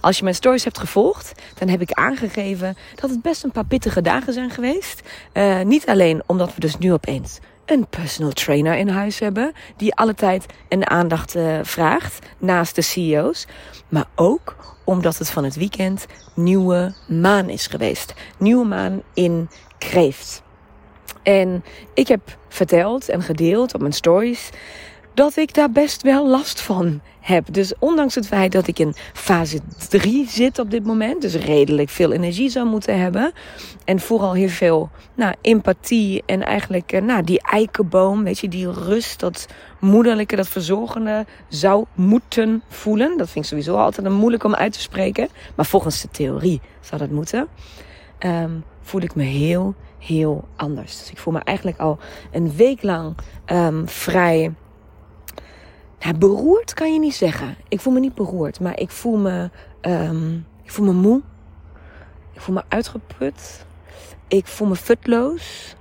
Als je mijn stories hebt gevolgd, dan heb ik aangegeven dat het best een paar pittige dagen zijn geweest. Uh, niet alleen omdat we dus nu opeens een personal trainer in huis hebben, die alle tijd en aandacht uh, vraagt naast de CEO's, maar ook omdat het van het weekend nieuwe maan is geweest. Nieuwe maan in Kreeft. En ik heb verteld en gedeeld op mijn stories dat ik daar best wel last van heb. Dus ondanks het feit dat ik in fase 3 zit op dit moment, dus redelijk veel energie zou moeten hebben. En vooral heel veel nou, empathie en eigenlijk eh, nou, die eikenboom, weet je, die rust, dat moederlijke, dat verzorgende zou moeten voelen. Dat vind ik sowieso altijd een moeilijk om uit te spreken. Maar volgens de theorie zou dat moeten. Um, voel ik me heel, heel anders. Dus ik voel me eigenlijk al een week lang um, vrij nou, beroerd kan je niet zeggen. Ik voel me niet beroerd, maar ik voel me, um, ik voel me moe. Ik voel me uitgeput. Ik voel me futloos.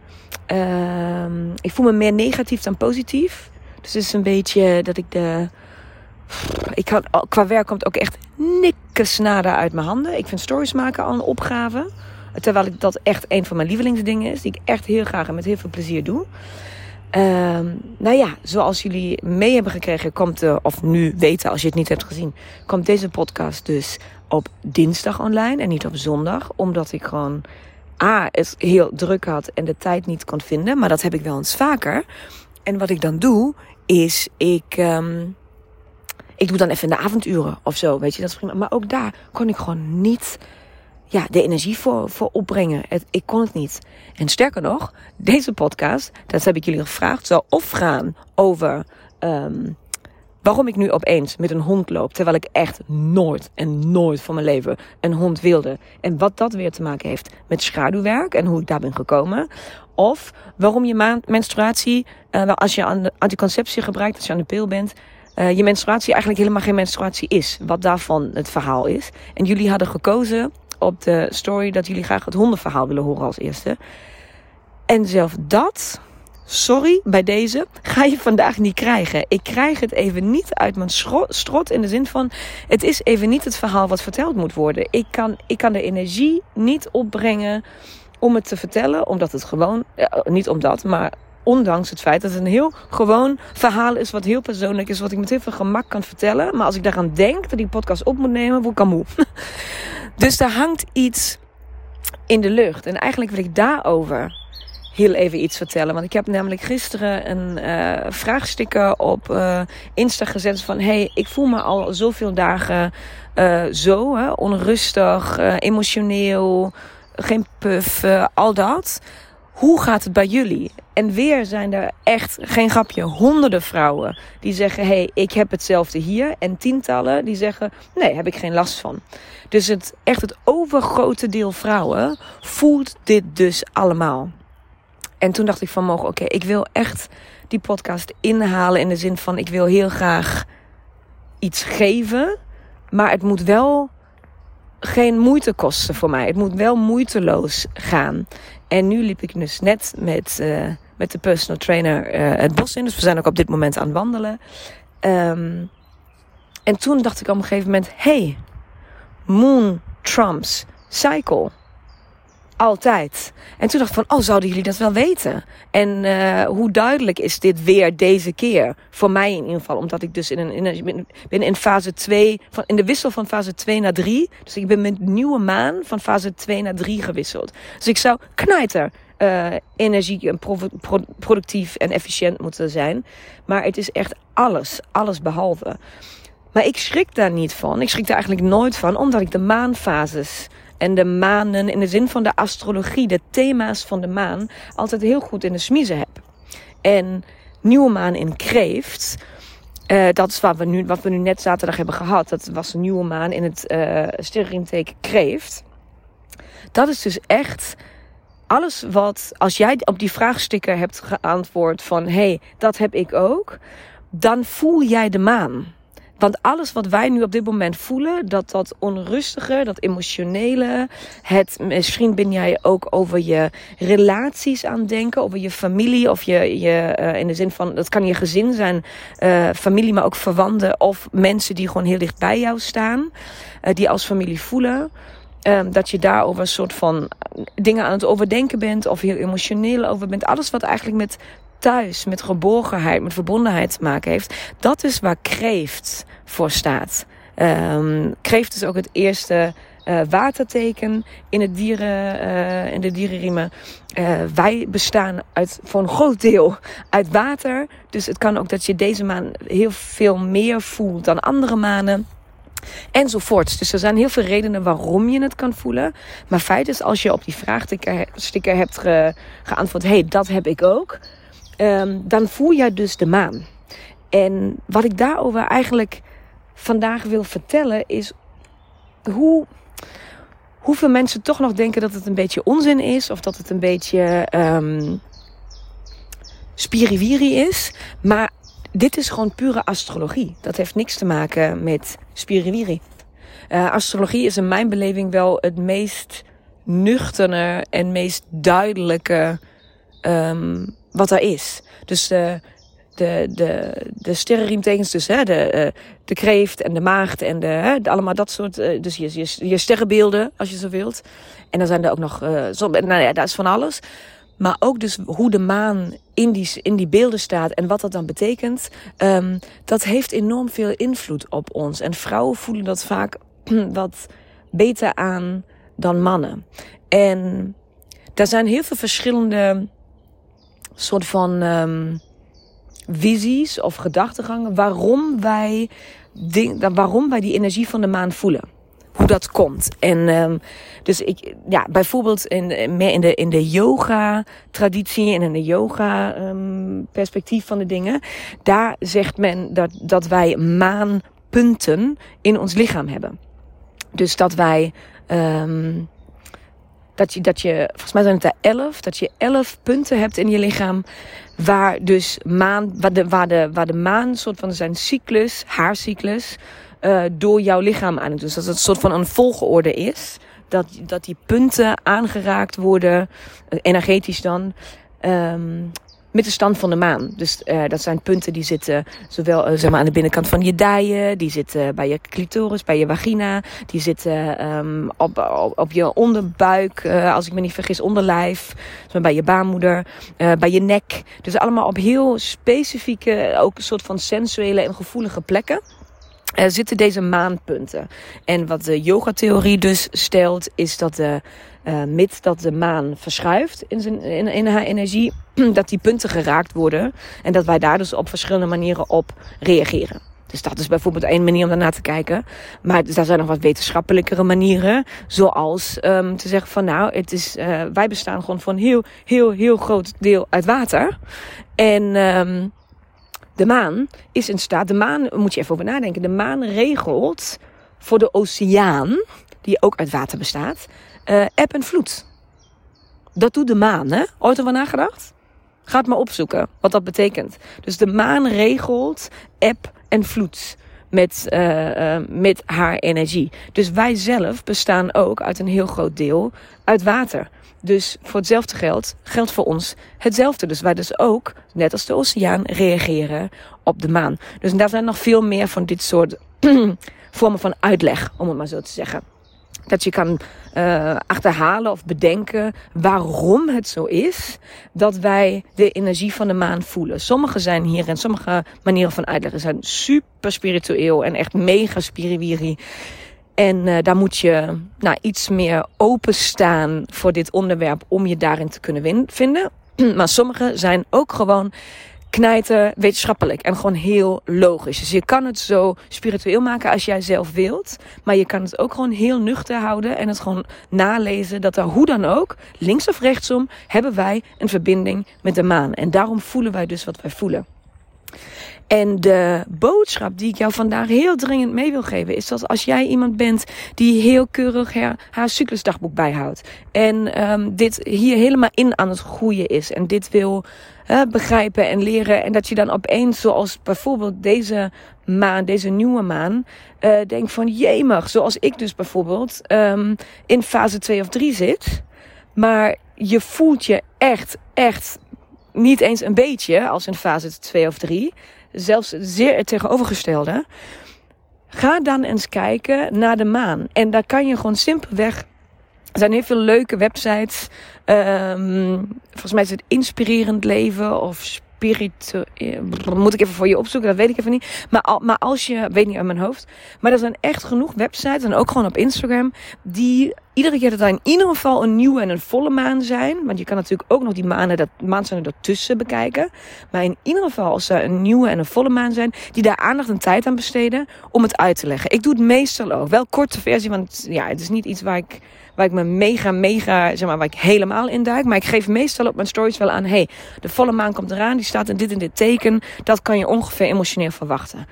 Um, ik voel me meer negatief dan positief. Dus het is een beetje dat ik de. Ik had, qua werk komt ook echt niks nader uit mijn handen. Ik vind stories maken al een opgave. Terwijl ik dat echt een van mijn lievelingsdingen is. Die ik echt heel graag en met heel veel plezier doe. Um, nou ja, zoals jullie mee hebben gekregen, komt, of nu weten als je het niet hebt gezien, komt deze podcast dus op dinsdag online en niet op zondag. Omdat ik gewoon A, het heel druk had en de tijd niet kon vinden. Maar dat heb ik wel eens vaker. En wat ik dan doe, is ik. Um, ik doe dan even in de avonduren of zo, weet je, dat is. Maar ook daar kon ik gewoon niet ja, de energie voor, voor opbrengen. Ik kon het niet. En sterker nog, deze podcast, dat heb ik jullie gevraagd, zal of gaan over um, waarom ik nu opeens met een hond loop. Terwijl ik echt nooit en nooit van mijn leven een hond wilde. En wat dat weer te maken heeft met schaduwwerk en hoe ik daar ben gekomen. Of waarom je menstruatie, uh, als je aan de anticonceptie gebruikt, als je aan de pil bent. Uh, je menstruatie eigenlijk helemaal geen menstruatie is. Wat daarvan het verhaal is. En jullie hadden gekozen op de story dat jullie graag het hondenverhaal willen horen als eerste. En zelf dat, sorry bij deze, ga je vandaag niet krijgen. Ik krijg het even niet uit mijn strot in de zin van: het is even niet het verhaal wat verteld moet worden. Ik kan, ik kan de energie niet opbrengen om het te vertellen, omdat het gewoon, ja, niet omdat, maar ondanks het feit dat het een heel gewoon verhaal is, wat heel persoonlijk is, wat ik met heel veel gemak kan vertellen. Maar als ik daaraan denk dat die podcast op moet nemen, word ik. Dus daar hangt iets in de lucht. En eigenlijk wil ik daarover heel even iets vertellen. Want ik heb namelijk gisteren een uh, vraagsticker op uh, Insta gezet van... hey, ik voel me al zoveel dagen uh, zo, hè, onrustig, emotioneel, geen puff, al dat. Hoe gaat het bij jullie? En weer zijn er echt, geen grapje, honderden vrouwen die zeggen: hé, hey, ik heb hetzelfde hier. En tientallen die zeggen: nee, heb ik geen last van. Dus het, echt het overgrote deel vrouwen voelt dit dus allemaal. En toen dacht ik van mogen, oké, ik wil echt die podcast inhalen in de zin van ik wil heel graag iets geven, maar het moet wel geen moeite kosten voor mij. Het moet wel moeiteloos gaan. En nu liep ik dus net met, uh, met de personal trainer uh, het bos in. Dus we zijn ook op dit moment aan het wandelen. Um, en toen dacht ik op een gegeven moment: hey, Moon trumps cycle. Altijd. En toen dacht ik van, oh, zouden jullie dat wel weten? En uh, hoe duidelijk is dit weer deze keer? Voor mij in ieder geval. Omdat ik dus in, een, in een, ben in fase 2, van, in de wissel van fase 2 naar 3. Dus ik ben met nieuwe maan van fase 2 naar 3 gewisseld. Dus ik zou knijter uh, energie en pro pro productief en efficiënt moeten zijn. Maar het is echt alles, alles behalve. Maar ik schrik daar niet van. Ik schrik daar eigenlijk nooit van, omdat ik de maanfases en de manen in de zin van de astrologie, de thema's van de maan, altijd heel goed in de smiezen heb. En nieuwe maan in kreeft. Uh, dat is wat we, nu, wat we nu net zaterdag hebben gehad. Dat was een nieuwe maan in het uh, kreeft. Dat is dus echt alles wat, als jij op die vraagsticker hebt geantwoord van hé, hey, dat heb ik ook, dan voel jij de maan. Want alles wat wij nu op dit moment voelen, dat dat onrustige, dat emotionele, het, misschien ben jij ook over je relaties aan denken, over je familie of je, je uh, in de zin van, dat kan je gezin zijn, uh, familie, maar ook verwanten of mensen die gewoon heel dicht bij jou staan, uh, die als familie voelen. Um, dat je daarover een soort van dingen aan het overdenken bent of heel emotioneel over bent. Alles wat eigenlijk met thuis, met geborgenheid, met verbondenheid te maken heeft. Dat is waar kreeft voor staat. Um, kreeft is ook het eerste uh, waterteken in, het dieren, uh, in de dierenriemen. Wij bestaan uit, voor een groot deel uit water. Dus het kan ook dat je deze maan heel veel meer voelt dan andere manen. Enzovoorts. Dus er zijn heel veel redenen waarom je het kan voelen. Maar feit is, als je op die vraagsticker hebt ge, geantwoord: hé, hey, dat heb ik ook. Um, dan voel jij dus de maan. En wat ik daarover eigenlijk vandaag wil vertellen is hoe, hoeveel mensen toch nog denken dat het een beetje onzin is. Of dat het een beetje um, spiriwiri is. Maar dit is gewoon pure astrologie. Dat heeft niks te maken met spiriwiri. Uh, astrologie is in mijn beleving wel het meest nuchterne en meest duidelijke um, wat er is. Dus de, de, de, sterrenriemtekens, dus hè, de, uh, de kreeft en de maagd en de, hè, allemaal dat soort, uh, dus je, je, sterrenbeelden, als je zo wilt. En dan zijn er ook nog, uh, nou ja, dat is van alles. Maar ook dus hoe de maan in die, in die beelden staat en wat dat dan betekent. Um, dat heeft enorm veel invloed op ons. En vrouwen voelen dat vaak wat beter aan dan mannen. En daar zijn heel veel verschillende soort van um, visies of gedachtegangen waarom wij, waarom wij die energie van de maan voelen. Hoe dat komt. En um, dus ik, ja, bijvoorbeeld in, in de, in de yoga traditie en in de yoga um, perspectief van de dingen. Daar zegt men dat, dat wij maanpunten in ons lichaam hebben. Dus dat wij um, dat je, dat je, volgens mij zijn het er elf, dat je elf punten hebt in je lichaam. Waar dus maan, waar de, waar de, waar de maan, soort van zijn cyclus, haar cyclus, uh, door jouw lichaam aan. Dus dat het een soort van een volgorde is. Dat, dat die punten aangeraakt worden, uh, energetisch dan. Um, met de stand van de maan. Dus uh, dat zijn punten die zitten zowel zeg maar aan de binnenkant van je dijen, die zitten bij je clitoris, bij je vagina, die zitten um, op, op, je onderbuik, als ik me niet vergis, onderlijf, bij je baarmoeder, bij je nek. Dus allemaal op heel specifieke, ook een soort van sensuele en gevoelige plekken. Er zitten deze maanpunten. En wat de yoga-theorie dus stelt, is dat de, uh, mits dat de maan verschuift in, zijn, in, in haar energie, dat die punten geraakt worden. En dat wij daar dus op verschillende manieren op reageren. Dus dat is bijvoorbeeld één manier om daarnaar te kijken. Maar er zijn nog wat wetenschappelijkere manieren. Zoals um, te zeggen van nou, het is, uh, wij bestaan gewoon voor een heel, heel, heel groot deel uit water. En um, de maan is in staat, de maan, moet je even over nadenken. De maan regelt voor de oceaan, die ook uit water bestaat, uh, eb en vloed. Dat doet de maan, hè? Ooit over nagedacht? Ga het maar opzoeken wat dat betekent. Dus de maan regelt eb en vloed met, uh, uh, met haar energie. Dus wij zelf bestaan ook uit een heel groot deel uit water. Dus voor hetzelfde geld geldt voor ons hetzelfde. Dus wij dus ook, net als de oceaan, reageren op de maan. Dus daar zijn nog veel meer van dit soort vormen van uitleg, om het maar zo te zeggen. Dat je kan uh, achterhalen of bedenken waarom het zo is dat wij de energie van de maan voelen. Sommige zijn hier en sommige manieren van uitleggen zijn super spiritueel en echt mega spiriwiri. En uh, daar moet je nou, iets meer openstaan voor dit onderwerp om je daarin te kunnen vinden. maar sommige zijn ook gewoon knijten wetenschappelijk en gewoon heel logisch. Dus je kan het zo spiritueel maken als jij zelf wilt. Maar je kan het ook gewoon heel nuchter houden en het gewoon nalezen dat er hoe dan ook, links of rechtsom, hebben wij een verbinding met de maan. En daarom voelen wij dus wat wij voelen. En de boodschap die ik jou vandaag heel dringend mee wil geven, is dat als jij iemand bent die heel keurig haar, haar cyclusdagboek bijhoudt. En um, dit hier helemaal in aan het groeien is. En dit wil uh, begrijpen en leren. En dat je dan opeens, zoals bijvoorbeeld deze maan, deze nieuwe maan, uh, denkt van jemig. Zoals ik dus bijvoorbeeld um, in fase 2 of 3 zit. Maar je voelt je echt, echt niet eens een beetje als in fase 2 of 3 zelfs zeer het tegenovergestelde. Ga dan eens kijken naar de maan. En daar kan je gewoon simpelweg. Er zijn heel veel leuke websites. Um, volgens mij is het Inspirerend Leven of spiritueel. Moet ik even voor je opzoeken, dat weet ik even niet. Maar, maar als je, weet niet uit mijn hoofd. Maar er zijn echt genoeg websites en ook gewoon op Instagram. Die iedere keer dat er in ieder geval een nieuwe en een volle maan zijn. Want je kan natuurlijk ook nog die maanden, dat maanden ertussen bekijken. Maar in ieder geval als er een nieuwe en een volle maan zijn. Die daar aandacht en tijd aan besteden om het uit te leggen. Ik doe het meestal ook. Wel korte versie, want ja, het is niet iets waar ik waar ik me mega, mega, zeg maar, waar ik helemaal in duik. Maar ik geef meestal op mijn stories wel aan, hey, de volle maan komt eraan, die staat in dit en dit teken. Dat kan je ongeveer emotioneel verwachten.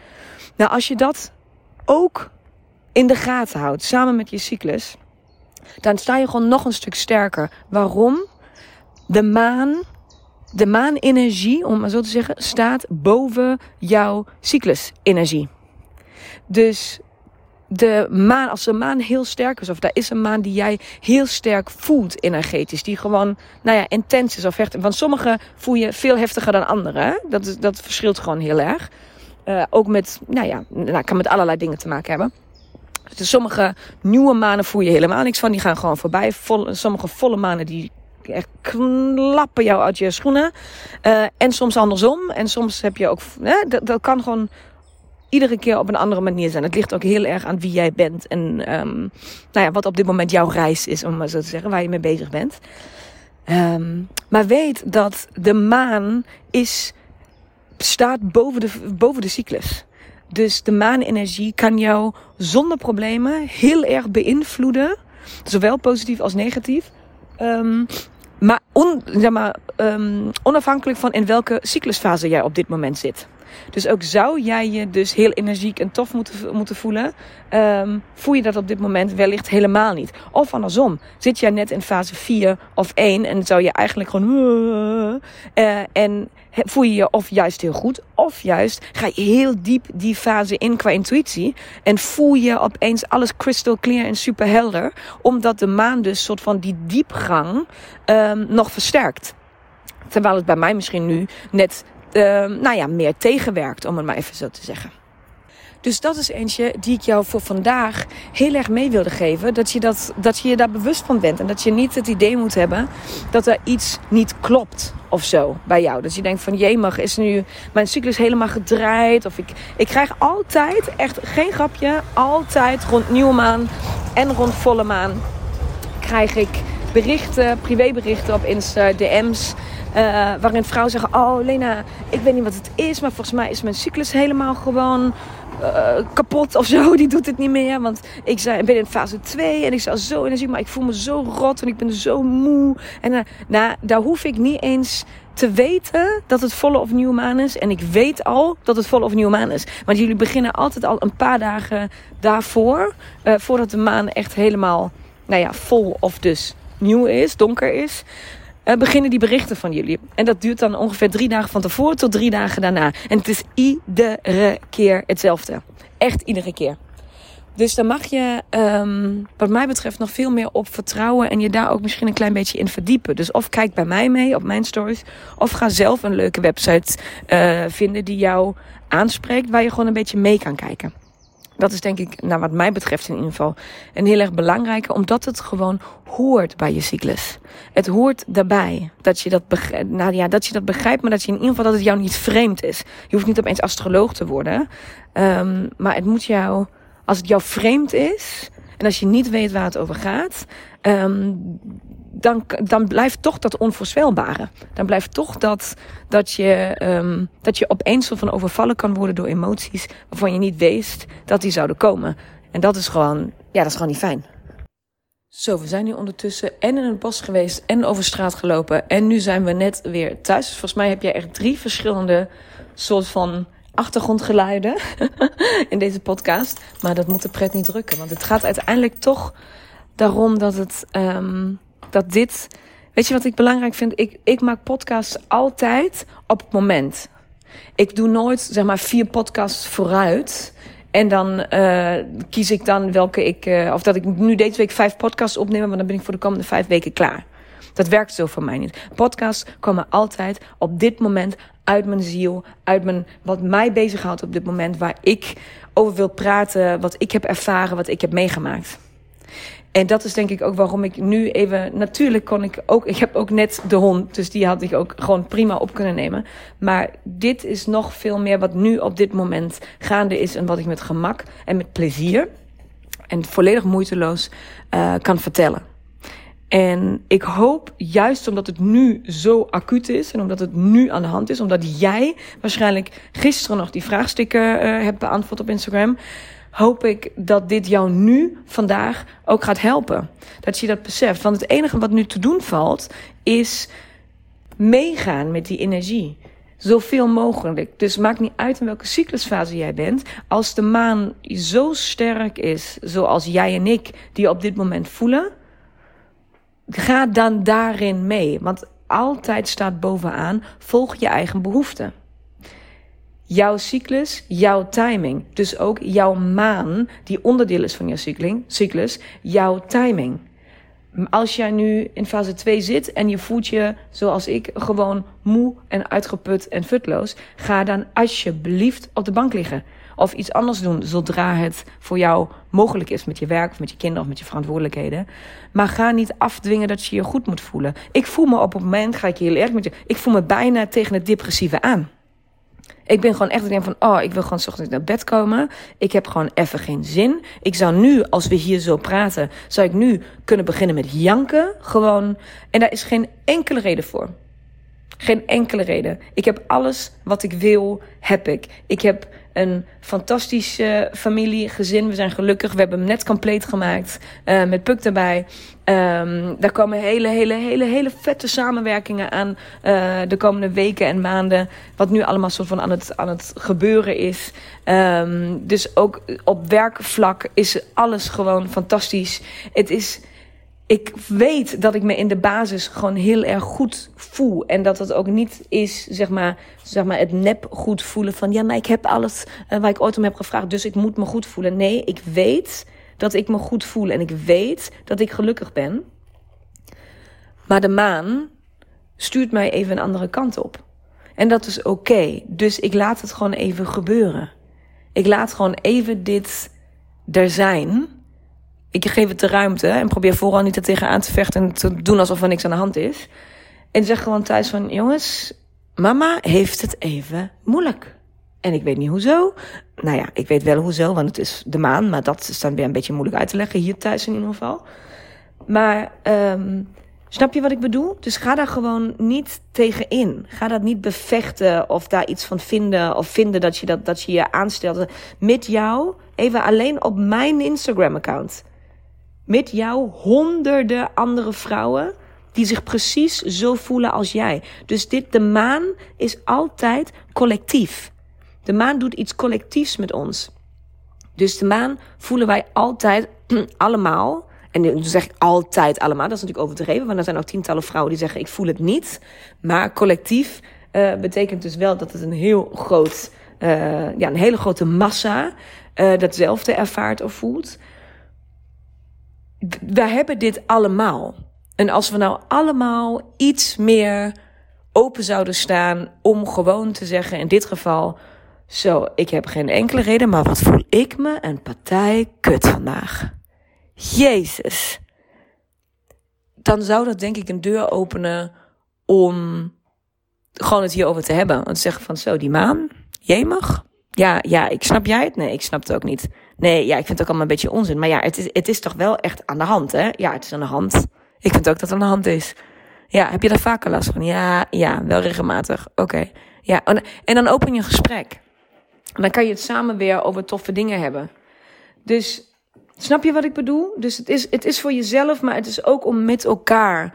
Nou, als je dat ook in de gaten houdt, samen met je cyclus, dan sta je gewoon nog een stuk sterker. Waarom? De maan, de maanenergie, om maar zo te zeggen, staat boven jouw cyclusenergie. Dus de maan, als de maan heel sterk is, of daar is een maan die jij heel sterk voelt energetisch, die gewoon, nou ja, intens is of heftig. Want sommige voel je veel heftiger dan andere. Dat, dat verschilt gewoon heel erg. Uh, ook met, nou ja, nou, kan met allerlei dingen te maken hebben. Dus sommige nieuwe manen voel je helemaal niks van. Die gaan gewoon voorbij. Sommige volle manen die echt klappen jou uit je schoenen. Uh, en soms andersom. En soms heb je ook... Dat, dat kan gewoon iedere keer op een andere manier zijn. Het ligt ook heel erg aan wie jij bent. En um, nou ja, wat op dit moment jouw reis is, om maar zo te zeggen. Waar je mee bezig bent. Um, maar weet dat de maan is, staat boven de, boven de cyclus. Dus de maanenergie kan jou zonder problemen heel erg beïnvloeden. Zowel positief als negatief. Um, maar, on, zeg maar onafhankelijk van in welke cyclusfase jij op dit moment zit. Dus ook zou jij je dus heel energiek en tof moeten, moeten voelen, um, voel je dat op dit moment wellicht helemaal niet. Of andersom, zit jij net in fase 4 of 1 en zou je eigenlijk gewoon. Uh, en voel je je of juist heel goed, of juist ga je heel diep die fase in qua intuïtie. En voel je opeens alles crystal clear en super helder, omdat de maan dus soort van die diepgang um, nog versterkt. Terwijl het bij mij misschien nu net uh, nou ja, meer tegenwerkt, om het maar even zo te zeggen. Dus dat is eentje die ik jou voor vandaag heel erg mee wilde geven. Dat je, dat, dat je je daar bewust van bent. En dat je niet het idee moet hebben dat er iets niet klopt of zo bij jou. Dat je denkt van jemig, is nu mijn cyclus helemaal gedraaid? Of ik, ik krijg altijd, echt geen grapje, altijd rond nieuwe maan en rond volle maan krijg ik berichten, privéberichten op Insta, DM's uh, waarin vrouwen zeggen: Oh, Lena, ik weet niet wat het is, maar volgens mij is mijn cyclus helemaal gewoon uh, kapot of zo. Die doet het niet meer. Want ik ben in fase 2 en ik zou zo energiek, maar ik voel me zo rot en ik ben zo moe. En uh, nou, daar hoef ik niet eens te weten dat het volle of nieuwe maan is. En ik weet al dat het volle of nieuwe maan is. Want jullie beginnen altijd al een paar dagen daarvoor. Voordat de maan echt helemaal, nou ja, vol of dus nieuw is, donker is uh, beginnen die berichten van jullie. En dat duurt dan ongeveer drie dagen van tevoren tot drie dagen daarna. En het is iedere keer hetzelfde. Echt iedere keer. Dus dan mag je, um, wat mij betreft, nog veel meer op vertrouwen. En je daar ook misschien een klein beetje in verdiepen. Dus of kijk bij mij mee op mijn stories. Of ga zelf een leuke website uh, vinden die jou aanspreekt. Waar je gewoon een beetje mee kan kijken. Dat is denk ik, nou wat mij betreft in ieder geval, een heel erg belangrijke, omdat het gewoon hoort bij je cyclus. Het hoort daarbij dat je dat, begrijpt, nou ja, dat je dat begrijpt, maar dat je in ieder geval dat het jou niet vreemd is. Je hoeft niet opeens astroloog te worden, um, maar het moet jou, als het jou vreemd is en als je niet weet waar het over gaat, um, dan, dan blijft toch dat onvoorspelbare. Dan blijft toch dat, dat, je, um, dat je opeens van overvallen kan worden door emoties waarvan je niet wist dat die zouden komen. En dat is gewoon, ja, dat is gewoon niet fijn. Zo, we zijn nu ondertussen en in het bos geweest en over straat gelopen. En nu zijn we net weer thuis. Dus volgens mij heb jij echt drie verschillende soort van achtergrondgeluiden in deze podcast. Maar dat moet de pret niet drukken. Want het gaat uiteindelijk toch daarom dat het. Um, dat dit. Weet je wat ik belangrijk vind? Ik, ik maak podcasts altijd op het moment. Ik doe nooit zeg maar vier podcasts vooruit. En dan uh, kies ik dan welke ik. Uh, of dat ik nu deze week vijf podcasts opneem, maar dan ben ik voor de komende vijf weken klaar. Dat werkt zo voor mij niet. Podcasts komen altijd op dit moment uit mijn ziel, uit mijn, wat mij bezighoudt op dit moment, waar ik over wil praten, wat ik heb ervaren, wat ik heb meegemaakt. En dat is denk ik ook waarom ik nu even. Natuurlijk kon ik ook. Ik heb ook net de hond. Dus die had ik ook gewoon prima op kunnen nemen. Maar dit is nog veel meer wat nu op dit moment gaande is. En wat ik met gemak en met plezier. En volledig moeiteloos uh, kan vertellen. En ik hoop, juist omdat het nu zo acuut is en omdat het nu aan de hand is, omdat jij waarschijnlijk gisteren nog die vraagstukken uh, hebt beantwoord op Instagram, hoop ik dat dit jou nu, vandaag, ook gaat helpen. Dat je dat beseft. Want het enige wat nu te doen valt, is meegaan met die energie. Zoveel mogelijk. Dus maakt niet uit in welke cyclusfase jij bent. Als de maan zo sterk is, zoals jij en ik, die op dit moment voelen, ga dan daarin mee. Want altijd staat bovenaan, volg je eigen behoeften jouw cyclus, jouw timing. Dus ook jouw maan, die onderdeel is van jouw cyclus, jouw timing. Als jij nu in fase 2 zit en je voelt je, zoals ik, gewoon moe en uitgeput en futloos, ga dan alsjeblieft op de bank liggen. Of iets anders doen zodra het voor jou mogelijk is met je werk of met je kinderen of met je verantwoordelijkheden. Maar ga niet afdwingen dat je je goed moet voelen. Ik voel me op het moment, ga ik je heel erg met je, ik voel me bijna tegen het depressieve aan. Ik ben gewoon echt denk van, oh, ik wil gewoon s ochtends naar bed komen. Ik heb gewoon even geen zin. Ik zou nu, als we hier zo praten, zou ik nu kunnen beginnen met janken. Gewoon. En daar is geen enkele reden voor. Geen enkele reden. Ik heb alles wat ik wil, heb ik. Ik heb een fantastische familie, gezin. We zijn gelukkig. We hebben hem net compleet gemaakt. Uh, met Puk erbij. Um, daar komen hele, hele, hele, hele vette samenwerkingen aan uh, de komende weken en maanden. Wat nu allemaal soort van aan het, aan het gebeuren is. Um, dus ook op werkvlak is alles gewoon fantastisch. Het is ik weet dat ik me in de basis gewoon heel erg goed voel. En dat het ook niet is, zeg maar, zeg maar het nep goed voelen van... ja, maar ik heb alles uh, waar ik ooit om heb gevraagd, dus ik moet me goed voelen. Nee, ik weet dat ik me goed voel en ik weet dat ik gelukkig ben. Maar de maan stuurt mij even een andere kant op. En dat is oké. Dus ik laat het gewoon even gebeuren. Ik laat gewoon even dit er zijn ik geef het de ruimte en probeer vooral niet er tegenaan te vechten en te doen alsof er niks aan de hand is. En zeg gewoon thuis van, jongens, mama heeft het even moeilijk. En ik weet niet hoezo. Nou ja, ik weet wel hoezo, want het is de maan. Maar dat is dan weer een beetje moeilijk uit te leggen, hier thuis in ieder geval. Maar um, snap je wat ik bedoel? Dus ga daar gewoon niet tegenin. Ga dat niet bevechten of daar iets van vinden. Of vinden dat je dat, dat je, je aanstelt. Met jou, even alleen op mijn Instagram-account met jou honderden andere vrouwen die zich precies zo voelen als jij. Dus dit, de maan is altijd collectief. De maan doet iets collectiefs met ons. Dus de maan voelen wij altijd allemaal. En nu zeg ik altijd allemaal, dat is natuurlijk overdreven, want er zijn ook tientallen vrouwen die zeggen: Ik voel het niet. Maar collectief uh, betekent dus wel dat het een heel groot, uh, ja, een hele grote massa uh, datzelfde ervaart of voelt we hebben dit allemaal. En als we nou allemaal iets meer open zouden staan om gewoon te zeggen, in dit geval, Zo, ik heb geen enkele reden, maar wat voel ik me een partij kut vandaag. Jezus. Dan zou dat denk ik een deur openen om gewoon het hierover te hebben. Want zeggen van zo, die maan, mag. Ja, ja, ik snap jij het? Nee, ik snap het ook niet. Nee, ja, ik vind het ook allemaal een beetje onzin. Maar ja, het is, het is toch wel echt aan de hand, hè? Ja, het is aan de hand. Ik vind ook dat het aan de hand is. Ja, heb je daar vaker last van? Ja, ja, wel regelmatig. Oké. Ja, en dan open je een gesprek. En dan kan je het samen weer over toffe dingen hebben. Dus snap je wat ik bedoel? Dus het is, het is voor jezelf, maar het is ook om met elkaar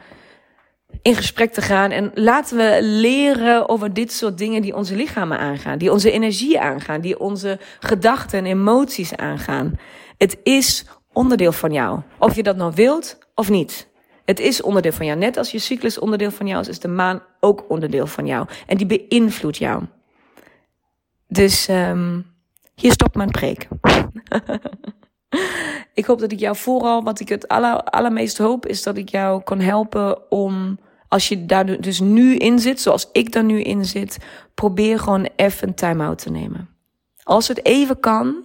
in gesprek te gaan. En laten we leren over dit soort dingen die onze lichamen aangaan, die onze energie aangaan, die onze gedachten en emoties aangaan. Het is onderdeel van jou. Of je dat nou wilt of niet. Het is onderdeel van jou. Net als je cyclus onderdeel van jou is, is de maan ook onderdeel van jou. En die beïnvloedt jou. Dus um, hier stopt mijn preek. ik hoop dat ik jou vooral, wat ik het aller, allermeest hoop, is dat ik jou kan helpen om, als je daar dus nu in zit, zoals ik daar nu in zit, probeer gewoon even een time-out te nemen. Als het even kan,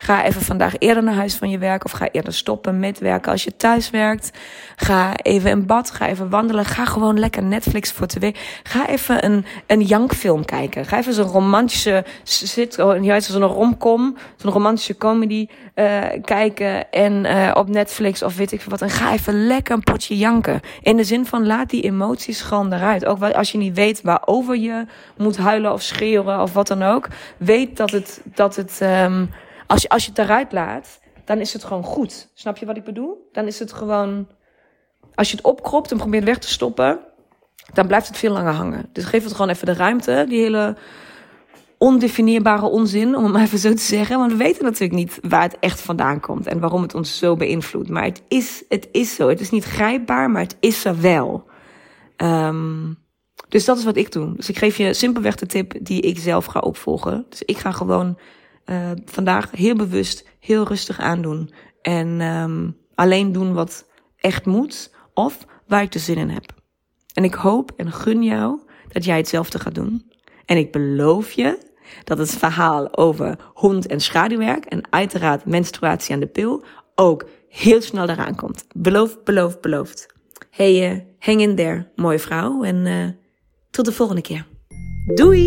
Ga even vandaag eerder naar huis van je werk of ga eerder stoppen met werken als je thuis werkt. Ga even in bad, ga even wandelen. Ga gewoon lekker Netflix voor tv. Ga even een, een jankfilm kijken. Ga even zo'n romantische, zit, oh, zo'n romcom, zo'n romantische comedy uh, kijken en uh, op Netflix of weet ik wat. En ga even lekker een potje janken. In de zin van laat die emoties gewoon eruit. Ook als je niet weet waarover je moet huilen of schreeuwen of wat dan ook. Weet dat het, dat het, um, als je, als je het eruit laat, dan is het gewoon goed. Snap je wat ik bedoel? Dan is het gewoon. Als je het opkropt en probeert weg te stoppen, dan blijft het veel langer hangen. Dus geef het gewoon even de ruimte, die hele ondefinieerbare onzin, om het maar even zo te zeggen. Want we weten natuurlijk niet waar het echt vandaan komt en waarom het ons zo beïnvloedt. Maar het is, het is zo. Het is niet grijpbaar, maar het is er wel. Um, dus dat is wat ik doe. Dus ik geef je simpelweg de tip die ik zelf ga opvolgen. Dus ik ga gewoon uh, vandaag heel bewust, heel rustig aandoen. En um, alleen doen wat echt moet of waar ik de zin in heb. En ik hoop en gun jou dat jij hetzelfde gaat doen. En ik beloof je dat het verhaal over hond en schaduwwerk en uiteraard menstruatie aan de pil ook heel snel eraan komt. Beloof, beloof, beloofd. Hey, uh, hang in there, mooie vrouw. En uh, tot de volgende keer. Doei!